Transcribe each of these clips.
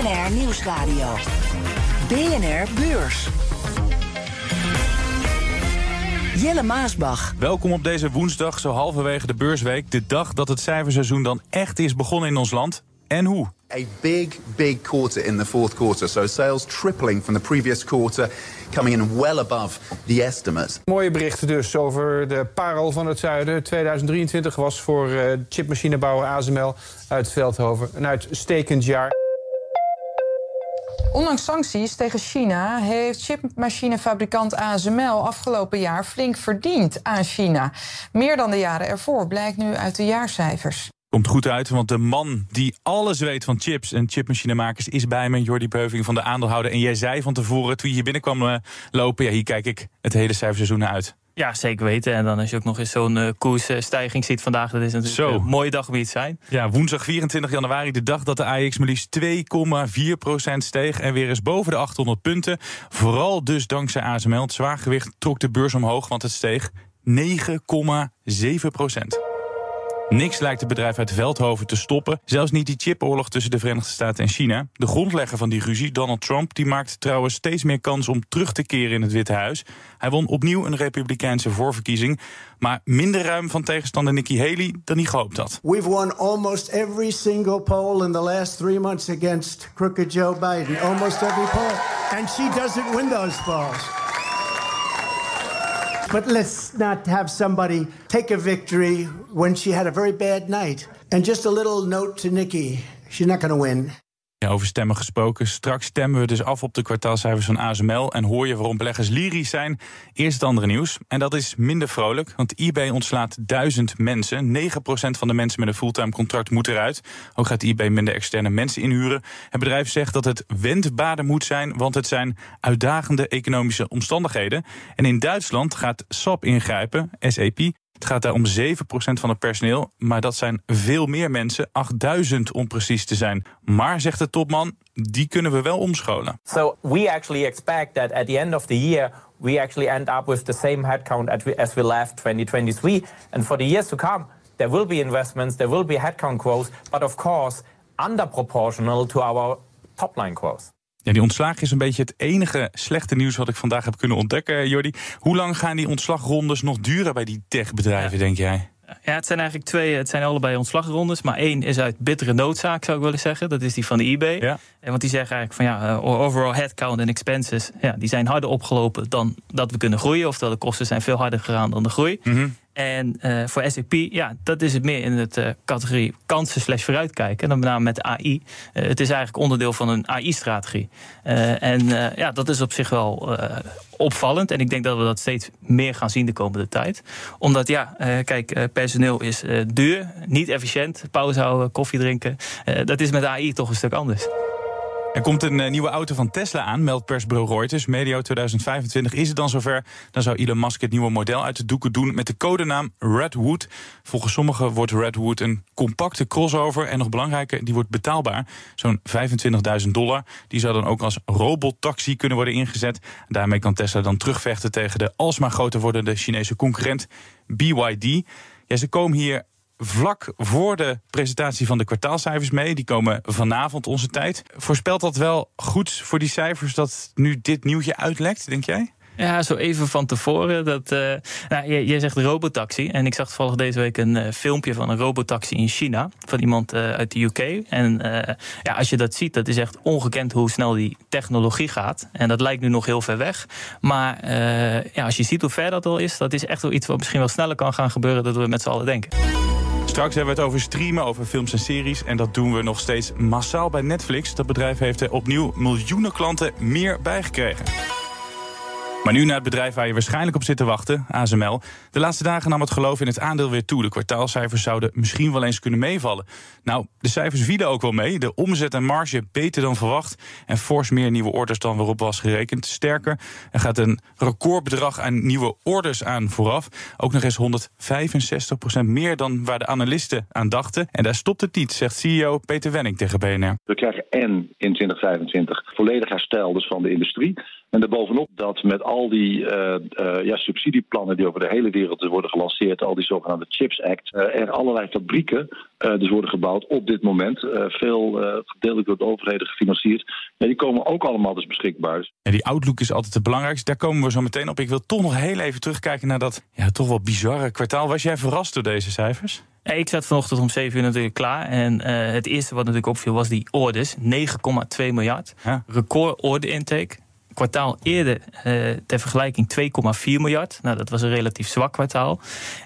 BNR Nieuwsradio. BNR Beurs. Jelle Maasbach. Welkom op deze woensdag, zo halverwege de beursweek. De dag dat het cijferseizoen dan echt is begonnen in ons land. En hoe? A big, big quarter in the fourth quarter. So sales tripling from the previous quarter, coming in well above the estimate. Mooie berichten dus over de parel van het zuiden. 2023 was voor uh, chipmachinebouwer ASML uit Veldhoven een uitstekend jaar. Ondanks sancties tegen China heeft chipmachinefabrikant ASML afgelopen jaar flink verdiend aan China. Meer dan de jaren ervoor blijkt nu uit de jaarcijfers. Komt goed uit, want de man die alles weet van chips en chipmachinemakers is bij me, Jordi Beuving van de aandeelhouder. En jij zei van tevoren, toen je hier binnenkwam uh, lopen, ja, hier kijk ik het hele cijferseizoen uit. Ja, zeker weten. En dan als je ook nog eens zo'n uh, koersstijging ziet vandaag, dat is natuurlijk Zo. een mooie dag om hier te zijn. Ja, woensdag 24 januari, de dag dat de AX maar liefst 2,4% steeg en weer eens boven de 800 punten. Vooral dus dankzij ASML. Het zwaargewicht trok de beurs omhoog, want het steeg 9,7%. Niks lijkt het bedrijf uit Veldhoven te stoppen. Zelfs niet die chipoorlog tussen de Verenigde Staten en China. De grondlegger van die ruzie, Donald Trump, die maakt trouwens steeds meer kans om terug te keren in het Witte Huis. Hij won opnieuw een republikeinse voorverkiezing, maar minder ruim van tegenstander Nikki Haley dan hij gehoopt had. We've won almost every single poll in the last three months against crooked Joe Biden. Almost every poll. And she doesn't win those polls. But let's not have somebody take a victory when she had a very bad night. And just a little note to Nikki she's not going to win. Over stemmen gesproken. Straks stemmen we dus af op de kwartaalcijfers van ASML. En hoor je waarom beleggers lyrisch zijn. Eerst het andere nieuws. En dat is minder vrolijk. Want eBay ontslaat duizend mensen. 9% van de mensen met een fulltime contract moet eruit. Ook gaat eBay minder externe mensen inhuren. Het bedrijf zegt dat het wendbaarder moet zijn. Want het zijn uitdagende economische omstandigheden. En in Duitsland gaat SAP ingrijpen, SAP. Het gaat daar om 7% van het personeel, maar dat zijn veel meer mensen, 8000 om precies te zijn. Maar, zegt de topman, die kunnen we wel omscholen. So we actually expect that at the end of the year we actually end up with the same headcount as we, left 2023 and for the years to come there will be investments, there will be headcount growth, but of course under proportional to our top line growth. Ja, die ontslagen is een beetje het enige slechte nieuws wat ik vandaag heb kunnen ontdekken, Jordi. Hoe lang gaan die ontslagrondes nog duren bij die techbedrijven, denk jij? Ja, het zijn eigenlijk twee, het zijn allebei ontslagrondes. Maar één is uit bittere noodzaak, zou ik willen zeggen. Dat is die van de eBay. Ja. En want die zeggen eigenlijk van ja, uh, overall headcount en expenses, ja, die zijn harder opgelopen dan dat we kunnen groeien. Oftewel, de kosten zijn veel harder gegaan dan de groei. Mm En uh, voor SAP, ja, dat is het meer in het uh, categorie kansen slash vooruitkijken. En dan met name met AI. Uh, het is eigenlijk onderdeel van een AI-strategie. en ja, dat is op zich wel opvallend. En ik denk dat we dat steeds meer gaan zien de komende tijd. Omdat ja, kijk, personeel is duur, niet efficiënt. Pauze houden, koffie drinken. dat is met AI toch een stuk anders. Er komt een uh, nieuwe auto van Tesla aan, meldt persbureau Reuters. Medio 2025 is het dan zover. Dan zou Elon Musk het nieuwe model uit de doeken doen met de codenaam Redwood. Volgens sommigen wordt Redwood een compacte crossover. En nog belangrijker, die wordt betaalbaar. Zo'n 25.000 dollar. Die zou dan ook als robottaxi kunnen worden ingezet. Daarmee kan Tesla dan terugvechten tegen de alsmaar groter wordende Chinese concurrent BYD. Ja, ze komen hier vlak voor de presentatie van de kwartaalcijfers mee. Die komen vanavond onze tijd. Voorspelt dat wel goed voor die cijfers dat nu dit nieuwtje uitlekt, denk jij? Ja, zo even van tevoren. Dat, uh, nou, jij, zegt robotaxi. En ik zag toevallig deze week een uh, filmpje van een robotaxi in China. Van iemand uh, uit de UK. En ja, als je dat ziet, dat is echt ongekend hoe snel die technologie gaat. En dat lijkt nu nog heel ver weg. Maar ja, als je ziet hoe ver dat al is, dat is echt wel iets wat misschien wel sneller kan gaan gebeuren dan we met z'n allen denken. Straks hebben we het over streamen, over films en series. En dat doen we nog steeds massaal bij Netflix. Dat bedrijf heeft er opnieuw miljoenen klanten meer bijgekregen. Maar nu naar het bedrijf waar je waarschijnlijk op zit te wachten, ASML. De laatste dagen nam het geloof in het aandeel weer toe. De kwartaalcijfers zouden misschien wel eens kunnen meevallen. Nou, de cijfers vielen ook wel mee. De omzet en marge beter dan verwacht. En fors meer nieuwe orders dan waarop was gerekend. Sterker, er gaat een recordbedrag aan nieuwe orders aan vooraf. Ook nog eens 165% meer dan waar de analisten aan dachten. En daar stopt het niet, zegt CEO Peter Wenning tegen BNR. We krijgen en in 2025 volledig herstel dus van de industrie. En daarbovenop dat met al die uh, uh, ja, subsidieplannen die over de hele wereld worden gelanceerd, al die zogenaamde CHIPS Act, uh, er allerlei fabrieken dus worden gebouwd op dit moment. veel gedeeltelijk door de overheden gefinancierd. Ja, die komen ook allemaal dus beschikbaar. En die outlook is altijd het belangrijkste. Daar komen we zo meteen op. Ik wil toch nog heel even terugkijken naar dat ja, toch wel bizarre kwartaal. Was jij verrast door deze cijfers? Ik zat vanochtend om 7 uur natuurlijk klaar. En uh, het eerste wat natuurlijk opviel was die orders. 9,2 miljard. Ja. Record order intake kwartaal eerder uh, ter vergelijking 2,4 miljard. Nou, dat was een relatief zwak kwartaal.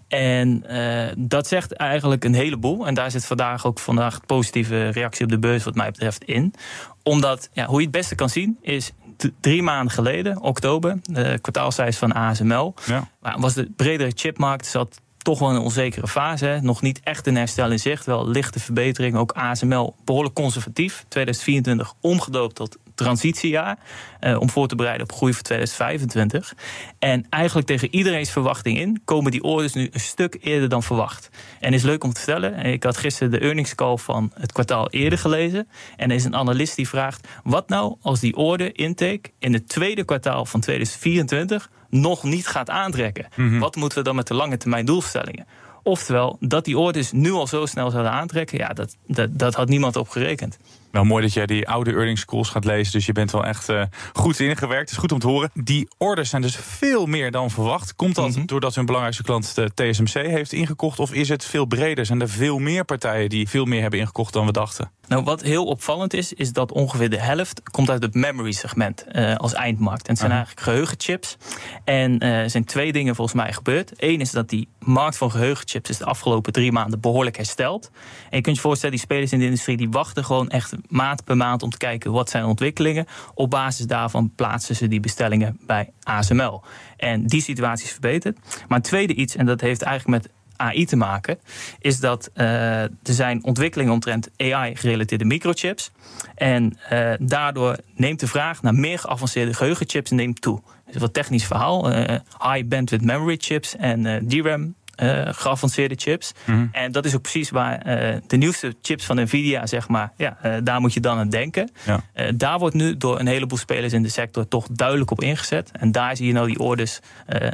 En uh, dat zegt eigenlijk een heleboel. En daar zit vandaag ook vandaag positieve reactie op de beurs, wat mij betreft, in. Omdat, ja, hoe je het beste kan zien, is drie maanden geleden, oktober, de kwartaalcijfers van ASML. Ja. was de bredere chipmarkt zat toch wel een onzekere fase. Hè. Nog niet echt een herstel in zicht. Wel lichte verbetering. Ook ASML behoorlijk conservatief. 2024 omgedoopt tot transitiejaar. Uh, om voor te bereiden op groei voor 2025. En eigenlijk tegen iedereen's verwachting in komen die orders nu een stuk eerder dan verwacht. En is leuk om te vertellen. Ik had gisteren de earnings call van het kwartaal eerder gelezen. En er is een analist die vraagt: wat nou als die order intake in het tweede kwartaal van 2024 nog niet gaat aantrekken? Mm-hmm. Wat moeten we dan met de lange termijn doelstellingen? Oftewel, dat die orders nu al zo snel zouden aantrekken, ja, dat, dat, dat had niemand op gerekend. Wel mooi dat jij die oude earnings calls gaat lezen. Dus je bent wel echt uh, goed ingewerkt. Het is goed om te horen. Die orders zijn dus veel meer dan verwacht. Komt dat mm-hmm. doordat hun belangrijkste klant de TSMC heeft ingekocht? Of is het veel breder? Zijn er veel meer partijen die veel meer hebben ingekocht dan we dachten? Nou, wat heel opvallend is, is dat ongeveer de helft komt uit het memory segment uh, als eindmarkt. En het zijn uh-huh. eigenlijk geheugenchips. En er zijn twee dingen volgens mij gebeurd. Eén is dat die markt van geheugenchips is de afgelopen drie maanden behoorlijk hersteld. En je kunt je voorstellen, die spelers in de industrie die wachten gewoon echt maand per maand om te kijken wat zijn ontwikkelingen. Op basis daarvan plaatsen ze die bestellingen bij ASML. En die situatie is verbeterd. Maar een tweede iets, en dat heeft eigenlijk met AI te maken, is dat uh, er zijn ontwikkelingen omtrent AI-gerelateerde microchips. En uh, daardoor neemt de vraag naar meer geavanceerde geheugenchips neemt toe. Het is een wat technisch verhaal. Uh, high bandwidth memory chips en DRAM uh, geavanceerde chips. Mm. En dat is ook precies waar uh, de nieuwste chips van Nvidia, zeg maar, ja, uh, daar moet je dan aan denken. Ja. daar wordt nu door een heleboel spelers in de sector toch duidelijk op ingezet. En daar zie je nou die orders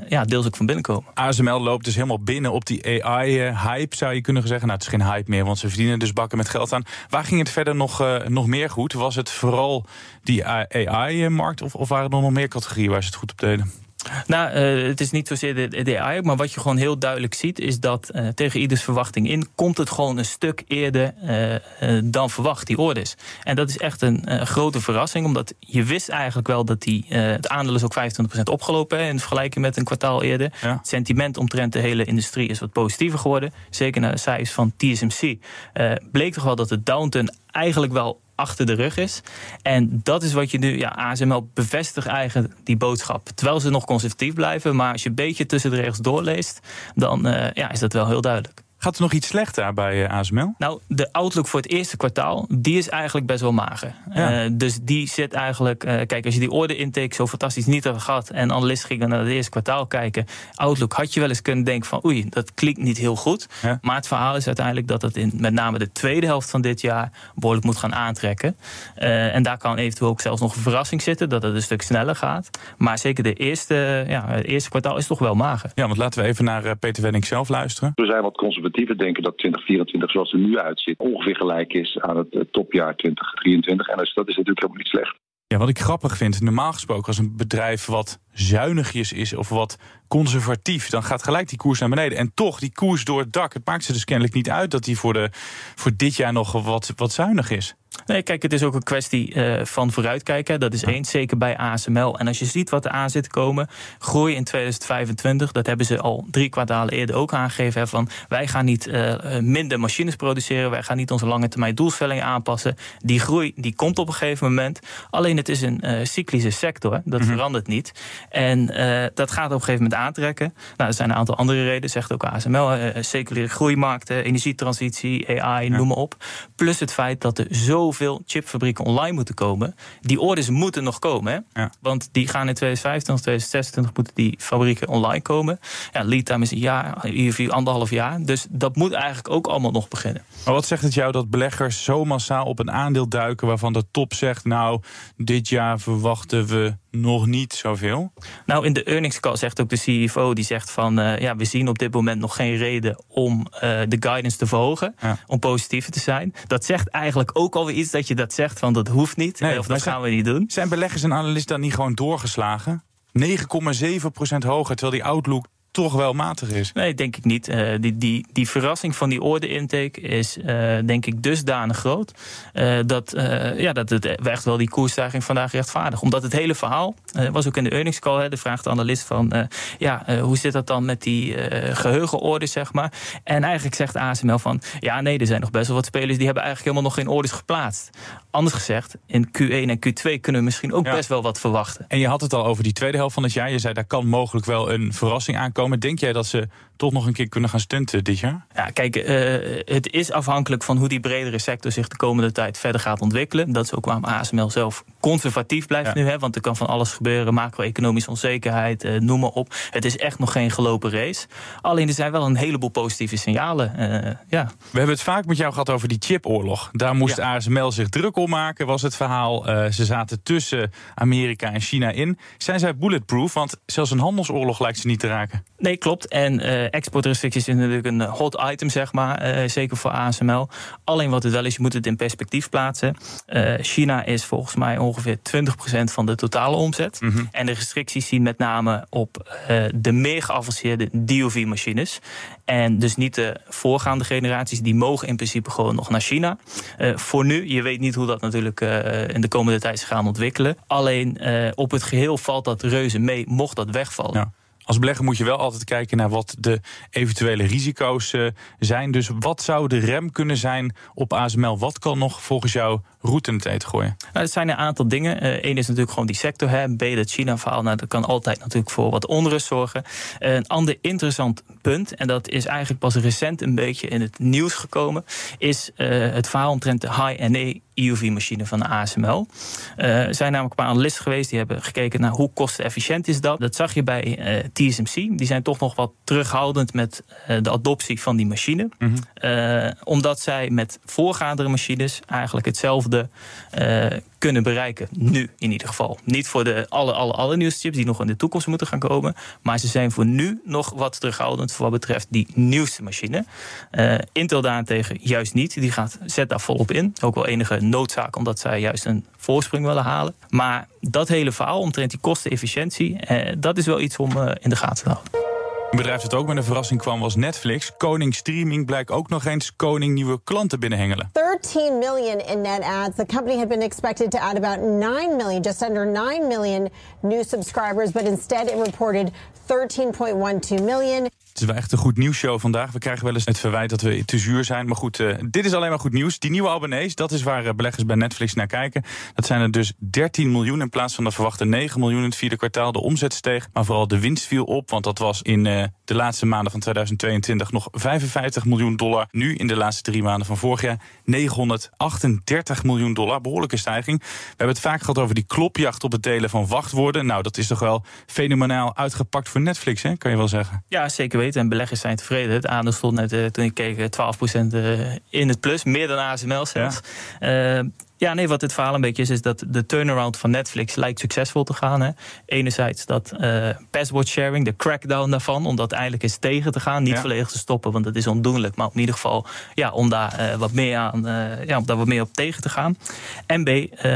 ja, deels ook van binnenkomen. ASML loopt dus helemaal binnen op die AI-hype, zou je kunnen zeggen. Nou, het is geen hype meer, want ze verdienen dus bakken met geld aan. Waar ging het verder nog, nog meer goed? Was het vooral die AI-markt of, of waren er nog meer categorieën waar ze het goed op deden? Nou, uh, het is niet zozeer de, de AI, maar wat je gewoon heel duidelijk ziet, is dat uh, tegen ieders verwachting in komt het gewoon een stuk eerder uh, dan verwacht, die orders. En dat is echt een grote verrassing, omdat je wist eigenlijk wel dat die, het aandeel is ook 25% opgelopen hè, in vergelijking met een kwartaal eerder. Ja. Het sentiment omtrent de hele industrie is wat positiever geworden. Zeker naar de cijfers van TSMC. bleek toch wel dat de downturn eigenlijk wel achter de rug is. En dat is wat je nu, ja, ASML bevestigt eigenlijk die boodschap. Terwijl ze nog conservatief blijven, maar als je een beetje tussen de regels doorleest, dan uh, ja, is dat wel heel duidelijk. Gaat er nog iets slechter bij uh, ASML? Nou, de outlook voor het eerste kwartaal, die is eigenlijk best wel mager. Ja. Uh, dus die zit eigenlijk, uh, kijk, als je die order intake zo fantastisch niet had gehad en analisten gingen naar het eerste kwartaal kijken, outlook had je wel eens kunnen denken van oei, dat klinkt niet heel goed. Ja. Maar het verhaal is uiteindelijk dat het in met name de tweede helft van dit jaar behoorlijk moet gaan aantrekken. en daar kan eventueel ook zelfs nog een verrassing zitten, dat het een stuk sneller gaat. Maar zeker de eerste, ja, het eerste kwartaal is toch wel mager. Ja, want laten we even naar Peter Wenning zelf luisteren. We zijn wat conservatief conservatieven denken dat 2024 zoals het nu uitziet ongeveer gelijk is aan het topjaar 2023. En dus dat is natuurlijk helemaal niet slecht. Ja, wat ik grappig vind, normaal gesproken als een bedrijf wat zuinigjes is of wat conservatief, dan gaat gelijk die koers naar beneden. En toch, die koers door het dak, het maakt ze dus kennelijk niet uit dat die voor, de, voor dit jaar nog wat, wat zuinig is. Nee, kijk, het is ook een kwestie uh, van vooruitkijken. Dat is één, zeker bij ASML. En als je ziet wat er aan zit te komen, groei in 2025, dat hebben ze al drie kwartalen eerder ook aangegeven. Hè, van wij gaan niet uh, minder machines produceren, wij gaan niet onze lange termijn doelstellingen aanpassen. Die groei die komt op een gegeven moment. Alleen het is een uh, cyclische sector, dat mm -hmm. verandert niet. En dat gaat op een gegeven moment aantrekken. Nou, er zijn een aantal andere redenen, zegt ook ASML. seculiere groeimarkten, energietransitie, AI, ja. noem maar op. Plus het feit dat er zoveel chipfabrieken online moeten komen. Die orders moeten nog komen. Hè? Ja. Want die gaan in 2025, 2026 moeten die fabrieken online komen. Ja, lead time is een jaar, ieder anderhalf jaar. Dus dat moet eigenlijk ook allemaal nog beginnen. Maar wat zegt het jou dat beleggers zo massaal op een aandeel duiken waarvan de top zegt: Nou, dit jaar verwachten we nog niet zoveel? Nou, in de earnings call zegt ook de CFO, die zegt van uh, ja, we zien op dit moment nog geen reden om uh, de guidance te verhogen, ja. om positiever te zijn. Dat zegt eigenlijk ook alweer iets dat je dat zegt van dat hoeft niet, nee, of dat gaan we niet doen. Zijn beleggers en analisten dan niet gewoon doorgeslagen? 9,7% hoger, terwijl die outlook toch wel matig is. Nee, denk ik niet. Uh, die, die, die verrassing van die orde-intake is uh, denk ik dusdanig groot... Uh, dat, ja, dat het echt wel die koersstijging vandaag rechtvaardigt. Omdat het hele verhaal, was ook in de earnings call... Hè, de vraag de analist van, ja, hoe zit dat dan met die geheugenorders, zeg maar. En eigenlijk zegt ASML van... ja, nee, er zijn nog best wel wat spelers... die hebben eigenlijk helemaal nog geen orders geplaatst. Anders gezegd, in Q1 en Q2 kunnen we misschien ook ja. best wel wat verwachten. En je had het al over die tweede helft van het jaar. Je zei, daar kan mogelijk wel een verrassing aankomen. Denk jij dat ze toch nog een keer kunnen gaan stunten dit jaar? Ja, kijk, uh, het is afhankelijk van hoe die bredere sector zich de komende tijd verder gaat ontwikkelen. Dat is ook waarom ASML zelf conservatief blijft ja. nu. Hè, want er kan van alles gebeuren, macro-economische onzekerheid, uh, noem maar op. Het is echt nog geen gelopen race. Alleen er zijn wel een heleboel positieve signalen. Uh, ja. We hebben het vaak met jou gehad over die chipoorlog. Daar moest ja. ASML zich druk om maken, was het verhaal. ze zaten tussen Amerika en China in. Zijn zij bulletproof? Want zelfs een handelsoorlog lijkt ze niet te raken. Nee, klopt. En uh, exportrestricties is natuurlijk een hot item, zeg maar. Uh, zeker voor ASML. Alleen wat het wel is, je moet het in perspectief plaatsen. Uh, China is volgens mij ongeveer 20% van de totale omzet. Mm -hmm. En de restricties zien met name op de meer geavanceerde DOV-machines. En dus niet de voorgaande generaties, die mogen in principe gewoon nog naar China. voor nu, je weet niet hoe dat natuurlijk in de komende tijd zich gaan ontwikkelen. Alleen op het geheel valt dat reuze mee, mocht dat wegvallen. Ja. Als belegger moet je wel altijd kijken naar wat de eventuele risico's uh, zijn. Dus wat zou de rem kunnen zijn op ASML? Wat kan nog volgens jou route in het eten gooien? Nou, er zijn een aantal dingen. Eén uh, is natuurlijk gewoon die sector. Hè. B, dat China-verhaal. Nou, dat kan altijd natuurlijk voor wat onrust zorgen. Uh, een ander interessant punt, en dat is eigenlijk pas recent een beetje in het nieuws gekomen, is het verhaal omtrent de high-NA EUV-machine van de ASML. Er zijn namelijk een paar analisten geweest die hebben gekeken naar hoe kostenefficiënt is dat. Dat zag je bij TSMC. Die zijn toch nog wat terughoudend met de adoptie van die machine. Mm -hmm. omdat zij met voorgaande machines eigenlijk hetzelfde kunnen bereiken. Nu in ieder geval. Niet voor de alle, alle, allernieuwste chips die nog in de toekomst moeten gaan komen. Maar ze zijn voor nu nog wat terughoudend voor wat betreft die nieuwste machine. Uh, Intel daarentegen juist niet. Die gaat, zet daar volop in. Ook wel enige noodzaak omdat zij juist een voorsprong willen halen. Maar dat hele verhaal omtrent die kostenefficiëntie, uh, dat is wel iets om in de gaten te houden. Een bedrijf dat ook met een verrassing kwam was Netflix. Koning Streaming blijkt ook nog eens koning nieuwe klanten binnenhengelen. 13 million in net ads. The company had been expected to add about 9 million, just under 9 million new subscribers, but instead it reported 13.12 million. Het is wel echt een goed nieuwsshow vandaag. We krijgen wel eens het verwijt dat we te zuur zijn. Maar goed, uh, dit is alleen maar goed nieuws. Die nieuwe abonnees, dat is waar beleggers bij Netflix naar kijken. Dat zijn er dus 13 miljoen in plaats van de verwachte 9 miljoen in het vierde kwartaal. De omzet steeg, maar vooral de winst viel op. Want dat was in uh, de laatste maanden van 2022 nog 55 miljoen dollar. Nu in de laatste drie maanden van vorig jaar 938 miljoen dollar. Behoorlijke stijging. We hebben het vaak gehad over die klopjacht op het delen van wachtwoorden. Nou, dat is toch wel fenomenaal uitgepakt voor Netflix, hè? kan je wel zeggen. Ja, zeker weten. En beleggers zijn tevreden. Het aandeel stond net, uh, toen ik keek, 12% uh, in het plus. Meer dan ASML zelfs. Ja. Uh, ja, nee, wat het verhaal een beetje is, is dat de turnaround van Netflix lijkt succesvol te gaan. Hè. Enerzijds dat uh, password sharing, de crackdown daarvan, om dat eindelijk eens tegen te gaan. Niet ja. volledig te stoppen, want dat is ondoenlijk. Maar in ieder geval ja, om daar uh, wat meer aan, uh, ja, om daar wat meer op tegen te gaan. En B,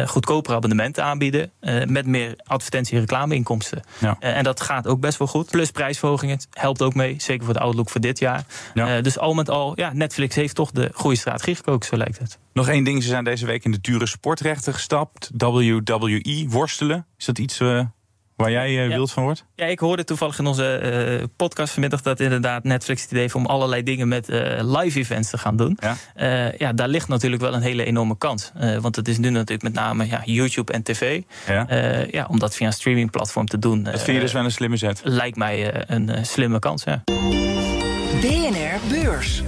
goedkopere abonnementen aanbieden met meer advertentie- en reclameinkomsten. Ja. en dat gaat ook best wel goed. Plus prijsverhogingen helpt ook mee, zeker voor de outlook voor dit jaar. Ja. dus al met al, ja, Netflix heeft toch de goede strategie gekozen, zo lijkt het. Nog één ding, ze zijn deze week in de dure sportrechten gestapt. WWE, worstelen. Is dat iets uh, waar jij uh, wild van wordt? Ja, ik hoorde toevallig in onze uh, podcast vanmiddag dat inderdaad Netflix het idee heeft om allerlei dingen met live events te gaan doen. Ja. ja, daar ligt natuurlijk wel een hele enorme kans. want het is nu natuurlijk met name ja, YouTube en tv. Ja. ja, om dat via een streamingplatform te doen. Dat vind je dus wel een slimme zet? Lijkt mij een slimme kans, ja. BNR Beurs.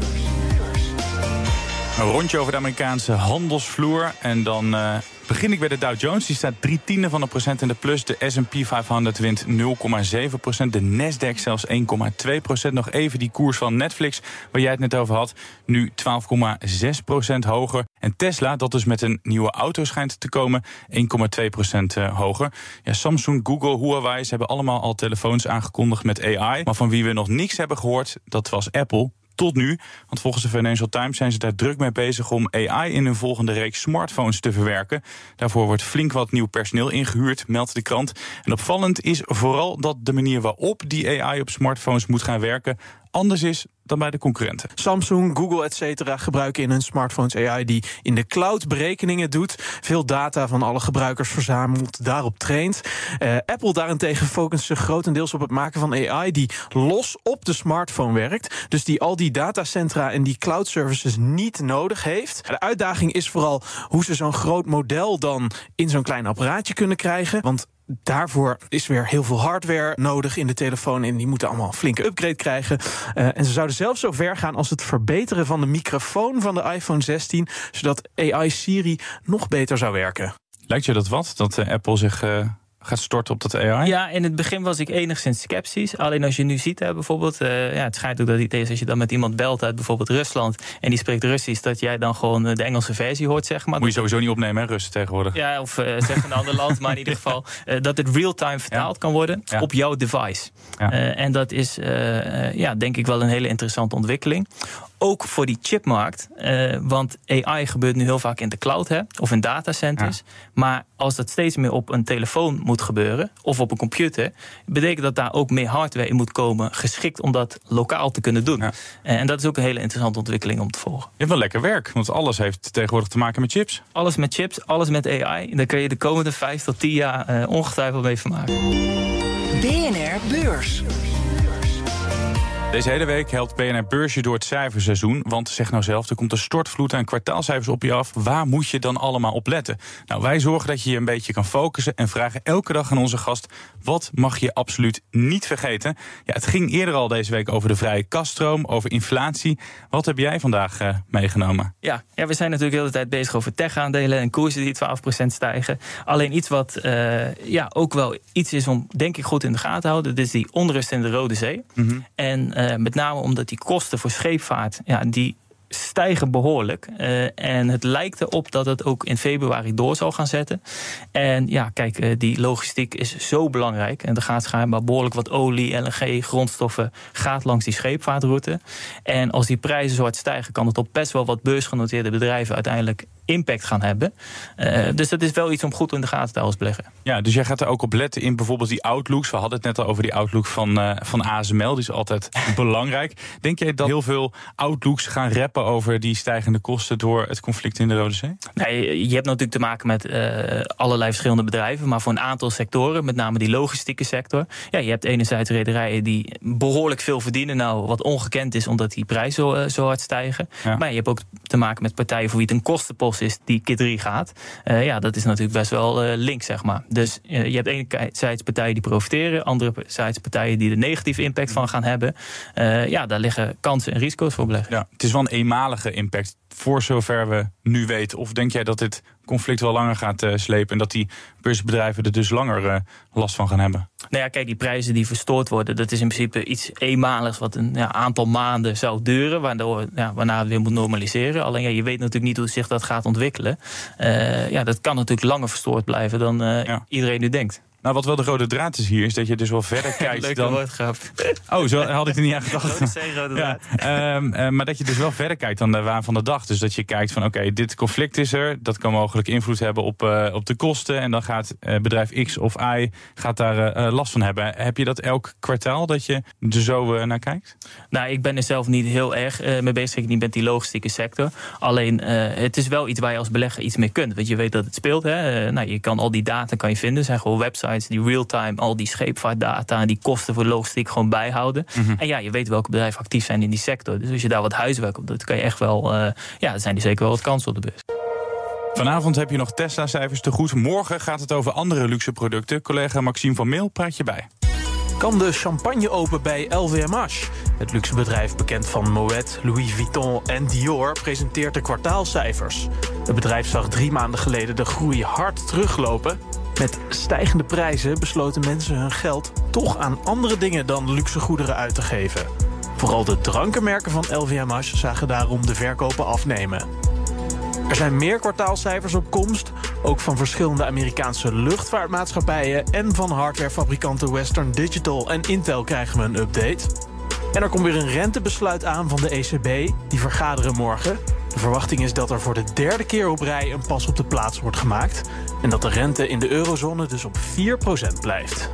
Een rondje over de Amerikaanse handelsvloer. En dan uh, begin ik bij de Dow Jones. Die staat drie tiende van een procent in de plus. De S&P 500 wint 0,7 procent. De Nasdaq zelfs 1,2 procent. Nog even die koers van Netflix, waar jij het net over had. Nu 12,6 procent hoger. En Tesla, dat dus met een nieuwe auto schijnt te komen, 1,2 procent uh, hoger. Ja, Samsung, Google, Huawei, ze hebben allemaal al telefoons aangekondigd met AI. Maar van wie we nog niks hebben gehoord, dat was Apple tot nu. Want volgens de Financial Times zijn ze daar druk mee bezig om AI in hun volgende reeks smartphones te verwerken. Daarvoor wordt flink wat nieuw personeel ingehuurd, meldt de krant. En opvallend is vooral dat de manier waarop die AI op smartphones moet gaan werken anders is dan bij de concurrenten. Samsung, Google, et cetera gebruiken in hun smartphones AI die in de cloud berekeningen doet. Veel data van alle gebruikers verzamelt, daarop traint. Uh, Apple daarentegen focust zich grotendeels op het maken van AI die los op de smartphone werkt. Dus die al die datacentra en die cloud services niet nodig heeft. De uitdaging is vooral hoe ze zo'n groot model dan in zo'n klein apparaatje kunnen krijgen. Want daarvoor is weer heel veel hardware nodig in de telefoon. En die moeten allemaal een flinke upgrade krijgen. Uh, en ze zouden zelfs zo ver gaan als het verbeteren van de microfoon van de iPhone 16. Zodat AI Siri nog beter zou werken. Lijkt je dat wat? Dat uh, Apple zich. Uh gaat storten op dat AI? Ja, in het begin was ik enigszins sceptisch. Alleen als je nu ziet, hè, bijvoorbeeld, uh, ja, het schijnt ook dat het als je dan met iemand belt uit bijvoorbeeld Rusland en die spreekt Russisch, dat jij dan gewoon de Engelse versie hoort, zeg maar. Moet je sowieso niet opnemen, hè, Russen tegenwoordig. Ja, of uh, zeg een ander land, maar in ieder geval uh, dat het real-time vertaald kan worden ja. op jouw device. Ja. en dat is, ja, denk ik wel een hele interessante ontwikkeling ook voor die chipmarkt. Uh, want AI gebeurt nu heel vaak in de cloud hè, of in datacenters. Ja. Maar als dat steeds meer op een telefoon moet gebeuren of op een computer, betekent dat daar ook meer hardware in moet komen, geschikt om dat lokaal te kunnen doen. Ja. Uh, en dat is ook een hele interessante ontwikkeling om te volgen. Je hebt wel lekker werk, want alles heeft tegenwoordig te maken met chips. Alles met chips, alles met AI. Daar kun je de komende vijf tot tien jaar uh, ongetwijfeld mee vermaken. BNR Beurs. Deze hele week helpt BNR Beursje door het cijferseizoen. Want zeg nou zelf, er komt een stortvloed aan kwartaalcijfers op je af. Waar moet je dan allemaal op letten? Nou, wij zorgen dat je je een beetje kan focussen en vragen elke dag aan onze gast: wat mag je absoluut niet vergeten? Ja, het ging eerder al deze week over de vrije kaststroom, over inflatie. Wat heb jij vandaag uh, meegenomen? Ja, ja, we zijn natuurlijk de hele tijd bezig over tech-aandelen en koersen die 12% stijgen. Alleen iets wat uh, ja, ook wel iets is om, denk ik, goed in de gaten te houden. Dat is die onrust in de Rode Zee. Mm -hmm. En met name omdat die kosten voor scheepvaart, ja, die stijgen behoorlijk. Uh, en het lijkt erop dat het ook in februari door zal gaan zetten. En ja, kijk, uh, die logistiek is zo belangrijk. En er gaat schijnbaar behoorlijk wat olie, LNG, grondstoffen... gaat langs die scheepvaartroute. En als die prijzen zo hard stijgen... kan het op best wel wat beursgenoteerde bedrijven... uiteindelijk impact gaan hebben. Uh, dus dat is wel iets om goed in de gaten te houden beleggen. Ja, dus jij gaat er ook op letten in bijvoorbeeld die outlooks. We hadden het net al over die outlook van, uh, van ASML. Die is altijd belangrijk. Denk jij dat heel veel outlooks gaan rappen over die stijgende kosten door het conflict in de Rode Zee? Nee, je hebt natuurlijk te maken met uh, allerlei verschillende bedrijven. Maar voor een aantal sectoren, met name die logistieke sector. Ja, je hebt enerzijds rederijen die behoorlijk veel verdienen. Nou, wat ongekend is omdat die prijzen zo, zo hard stijgen. Ja. Maar je hebt ook te maken met partijen voor wie het een kostenpost is die keer 3 gaat. Uh, ja, dat is natuurlijk best wel uh, link, zeg maar. Dus uh, je hebt enerzijds partijen die profiteren, anderzijds partijen die de negatieve impact van gaan hebben. ja, daar liggen kansen en risico's voor beleggen. Ja, het is wel een eenmalige impact voor zover we nu weten? Of denk jij dat dit conflict wel langer gaat uh, slepen en dat die beursbedrijven er dus langer uh, last van gaan hebben? Nou ja, kijk, die prijzen die verstoord worden, dat is in principe iets eenmaligs wat een ja, aantal maanden zou duren, waardoor, ja, waarna het weer moet normaliseren. Alleen ja, je weet natuurlijk niet hoe zich dat gaat ontwikkelen. Uh, ja, dat kan natuurlijk langer verstoord blijven dan iedereen nu denkt. Nou, wat wel de rode draad is hier, is dat je dus wel verder kijkt Leuke dan... woordgrap. Oh, zo had ik er niet aan gedacht. Rode rode Ja, ehm, eh, maar dat je dus wel verder kijkt dan de waan van de dag. Dus dat je kijkt van oké, dit conflict is er. Dat kan mogelijk invloed hebben op, eh, op de kosten. En dan gaat eh, bedrijf X of Y gaat daar last van hebben. Heb je dat elk kwartaal dat je er zo naar kijkt? Nou, ik ben er zelf niet heel erg mee bezig. Ik niet met die logistieke sector. Alleen, het is wel iets waar je als belegger iets mee kunt. Want je weet dat het speelt. Hè? Nou, je kan al die data kan je vinden. Zijn gewoon websites die real-time al die scheepvaartdata en die kosten voor logistiek gewoon bijhouden. Mhm. En ja, je weet welke bedrijven actief zijn in die sector. Dus als je daar wat huiswerk op doet, kan je echt wel. eh, ja, dan zijn die zeker wel wat kansen op de beurs. Vanavond heb je nog Tesla-cijfers te goed. Morgen gaat het over andere luxe producten. Collega Maxime van Meel praat je bij. Kan de champagne open bij LVMH? Het luxe bedrijf bekend van Moet, Louis Vuitton en Dior presenteert de kwartaalcijfers. Het bedrijf zag drie maanden geleden de groei hard teruglopen. Met stijgende prijzen besloten mensen hun geld toch aan andere dingen dan luxe goederen uit te geven. Vooral de drankenmerken van LVMH zagen daarom de verkopen afnemen. Er zijn meer kwartaalcijfers op komst, ook van verschillende Amerikaanse luchtvaartmaatschappijen en van hardwarefabrikanten Western Digital en Intel krijgen we een update. En er komt weer een rentebesluit aan van de ECB, die vergaderen morgen. De verwachting is dat er voor de derde keer op rij een pas op de plaats wordt gemaakt en dat de rente in de eurozone dus op 4% blijft.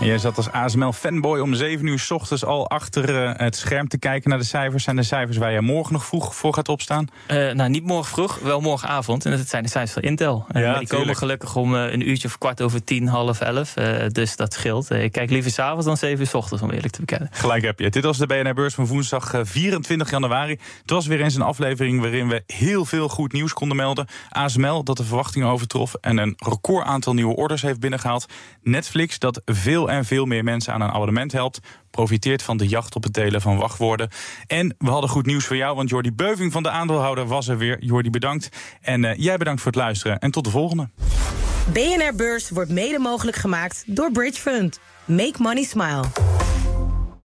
En jij zat als ASML-fanboy om 7 uur s ochtends al achter eh, het scherm te kijken naar de cijfers. Zijn de cijfers waar je morgen nog vroeg voor gaat opstaan? Eh, nou, niet morgen vroeg, wel morgenavond. En dat zijn de cijfers van Intel. Eh, Ja, die komen gelukkig om een uurtje of kwart over tien, half elf. Dus dat scheelt. Ik kijk liever s'avonds dan zeven uur s ochtends, om eerlijk te bekennen. Gelijk heb je. Dit was de BNR-beurs van woensdag eh, 24 januari. Het was weer eens een aflevering waarin we heel veel goed nieuws konden melden. ASML dat de verwachtingen overtrof en een record aantal nieuwe orders heeft binnengehaald. Netflix dat veel en veel meer mensen aan een abonnement helpt. Profiteert van de jacht op het delen van wachtwoorden. En we hadden goed nieuws voor jou, want Jordi Beuving van de aandeelhouder was er weer. Jordi, bedankt. En eh, jij bedankt voor het luisteren. En tot de volgende. BNR Beurs wordt mede mogelijk gemaakt door Bridge Fund. Make money smile.